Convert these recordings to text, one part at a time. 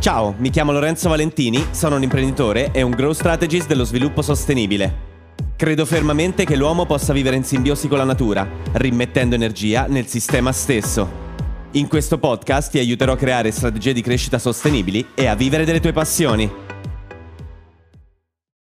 Ciao, mi chiamo Lorenzo Valentini, sono un imprenditore e un growth strategist dello sviluppo sostenibile. Credo fermamente che l'uomo possa vivere in simbiosi con la natura, rimettendo energia nel sistema stesso. In questo podcast ti aiuterò a creare strategie di crescita sostenibili e a vivere delle tue passioni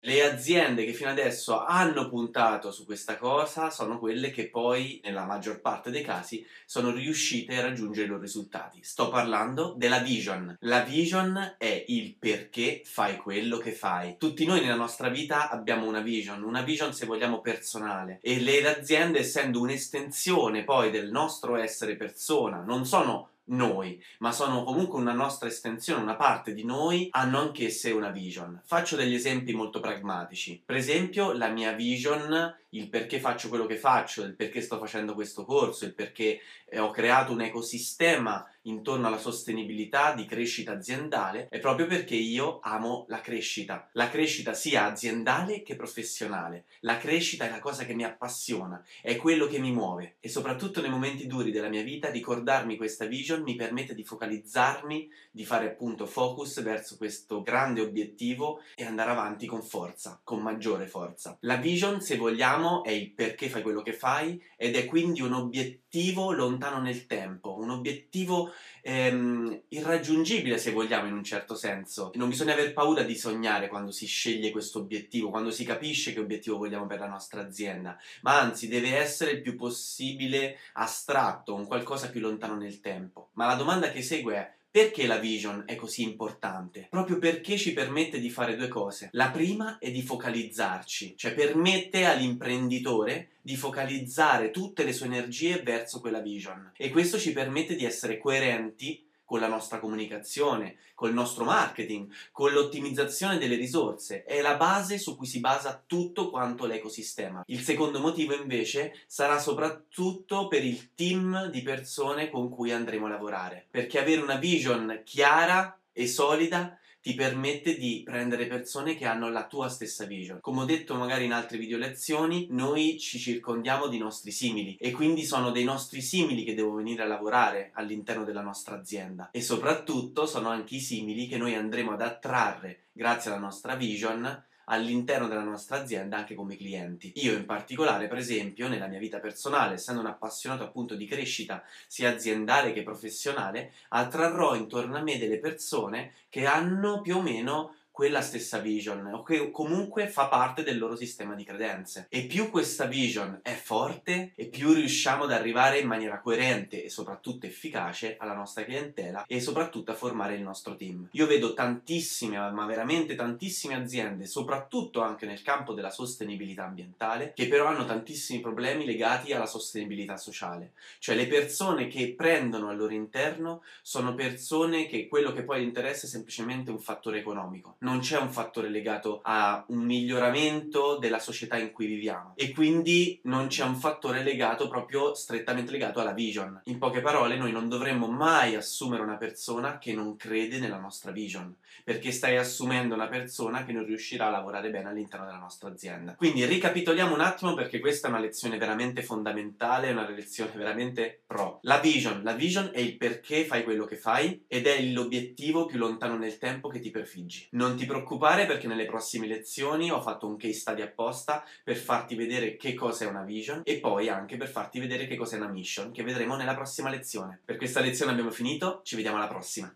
le aziende che fino adesso hanno puntato su questa cosa sono quelle che poi, nella maggior parte dei casi, sono riuscite a raggiungere i loro risultati. Sto parlando della vision. La vision è il perché fai quello che fai. Tutti noi nella nostra vita abbiamo una vision, una vision se vogliamo personale e le aziende essendo un'estensione poi del nostro essere persona, non sono noi, ma sono comunque una nostra estensione, una parte di noi, hanno anch'esse una vision. Faccio degli esempi molto pragmatici. Per esempio, la mia vision, il perché faccio quello che faccio, il perché sto facendo questo corso, il perché eh, ho creato un ecosistema intorno alla sostenibilità di crescita aziendale, è proprio perché io amo la crescita. La crescita sia aziendale che professionale. La crescita è la cosa che mi appassiona, è quello che mi muove e soprattutto nei momenti duri della mia vita ricordarmi questa vision mi permette di focalizzarmi, di fare appunto focus verso questo grande obiettivo e andare avanti con forza, con maggiore forza. La vision, se vogliamo, è il perché fai quello che fai ed è quindi un obiettivo lontano nel tempo, un obiettivo ehm, irraggiungibile se vogliamo in un certo senso. Non bisogna aver paura di sognare quando si sceglie questo obiettivo, quando si capisce che obiettivo vogliamo per la nostra azienda, ma anzi deve essere il più possibile astratto, un qualcosa più lontano nel tempo. Ma la domanda che segue è perché la vision è così importante? Proprio perché ci permette di fare due cose. La prima è di focalizzarci, cioè permette all'imprenditore di focalizzare tutte le sue energie verso quella vision e questo ci permette di essere coerenti con la nostra comunicazione, col nostro marketing, con l'ottimizzazione delle risorse. È la base su cui si basa tutto quanto l'ecosistema. Il secondo motivo invece sarà soprattutto per il team di persone con cui andremo a lavorare, perché avere una vision chiara e solida ti permette di prendere persone che hanno la tua stessa vision. Come ho detto magari in altre video lezioni, noi ci circondiamo di nostri simili e quindi sono dei nostri simili che devono venire a lavorare all'interno della nostra azienda e soprattutto sono anche i simili che noi andremo ad attrarre grazie alla nostra vision all'interno della nostra azienda anche come clienti. Io in particolare, per esempio, nella mia vita personale, essendo un appassionato appunto di crescita sia aziendale che professionale, attrarrò intorno a me delle persone che hanno più o meno quella stessa vision o che comunque fa parte del loro sistema di credenze. E più questa vision è forte e più riusciamo ad arrivare in maniera coerente e soprattutto efficace alla nostra clientela e soprattutto a formare il nostro team. Io vedo tantissime, ma veramente tantissime aziende, soprattutto anche nel campo della sostenibilità ambientale, che però hanno tantissimi problemi legati alla sostenibilità sociale. Cioè le persone che prendono al loro interno sono persone che quello che poi interessa è semplicemente un fattore economico non c'è un fattore legato a un miglioramento della società in cui viviamo e quindi non c'è un fattore legato proprio strettamente legato alla vision. In poche parole, noi non dovremmo mai assumere una persona che non crede nella nostra vision, perché stai assumendo una persona che non riuscirà a lavorare bene all'interno della nostra azienda. Quindi ricapitoliamo un attimo perché questa è una lezione veramente fondamentale, una lezione veramente pro. La vision, la vision è il perché fai quello che fai ed è l'obiettivo più lontano nel tempo che ti prefiggi. Non ti preoccupare perché nelle prossime lezioni ho fatto un case study apposta per farti vedere che cosa è una vision e poi anche per farti vedere che cosa è una mission che vedremo nella prossima lezione. Per questa lezione abbiamo finito, ci vediamo alla prossima.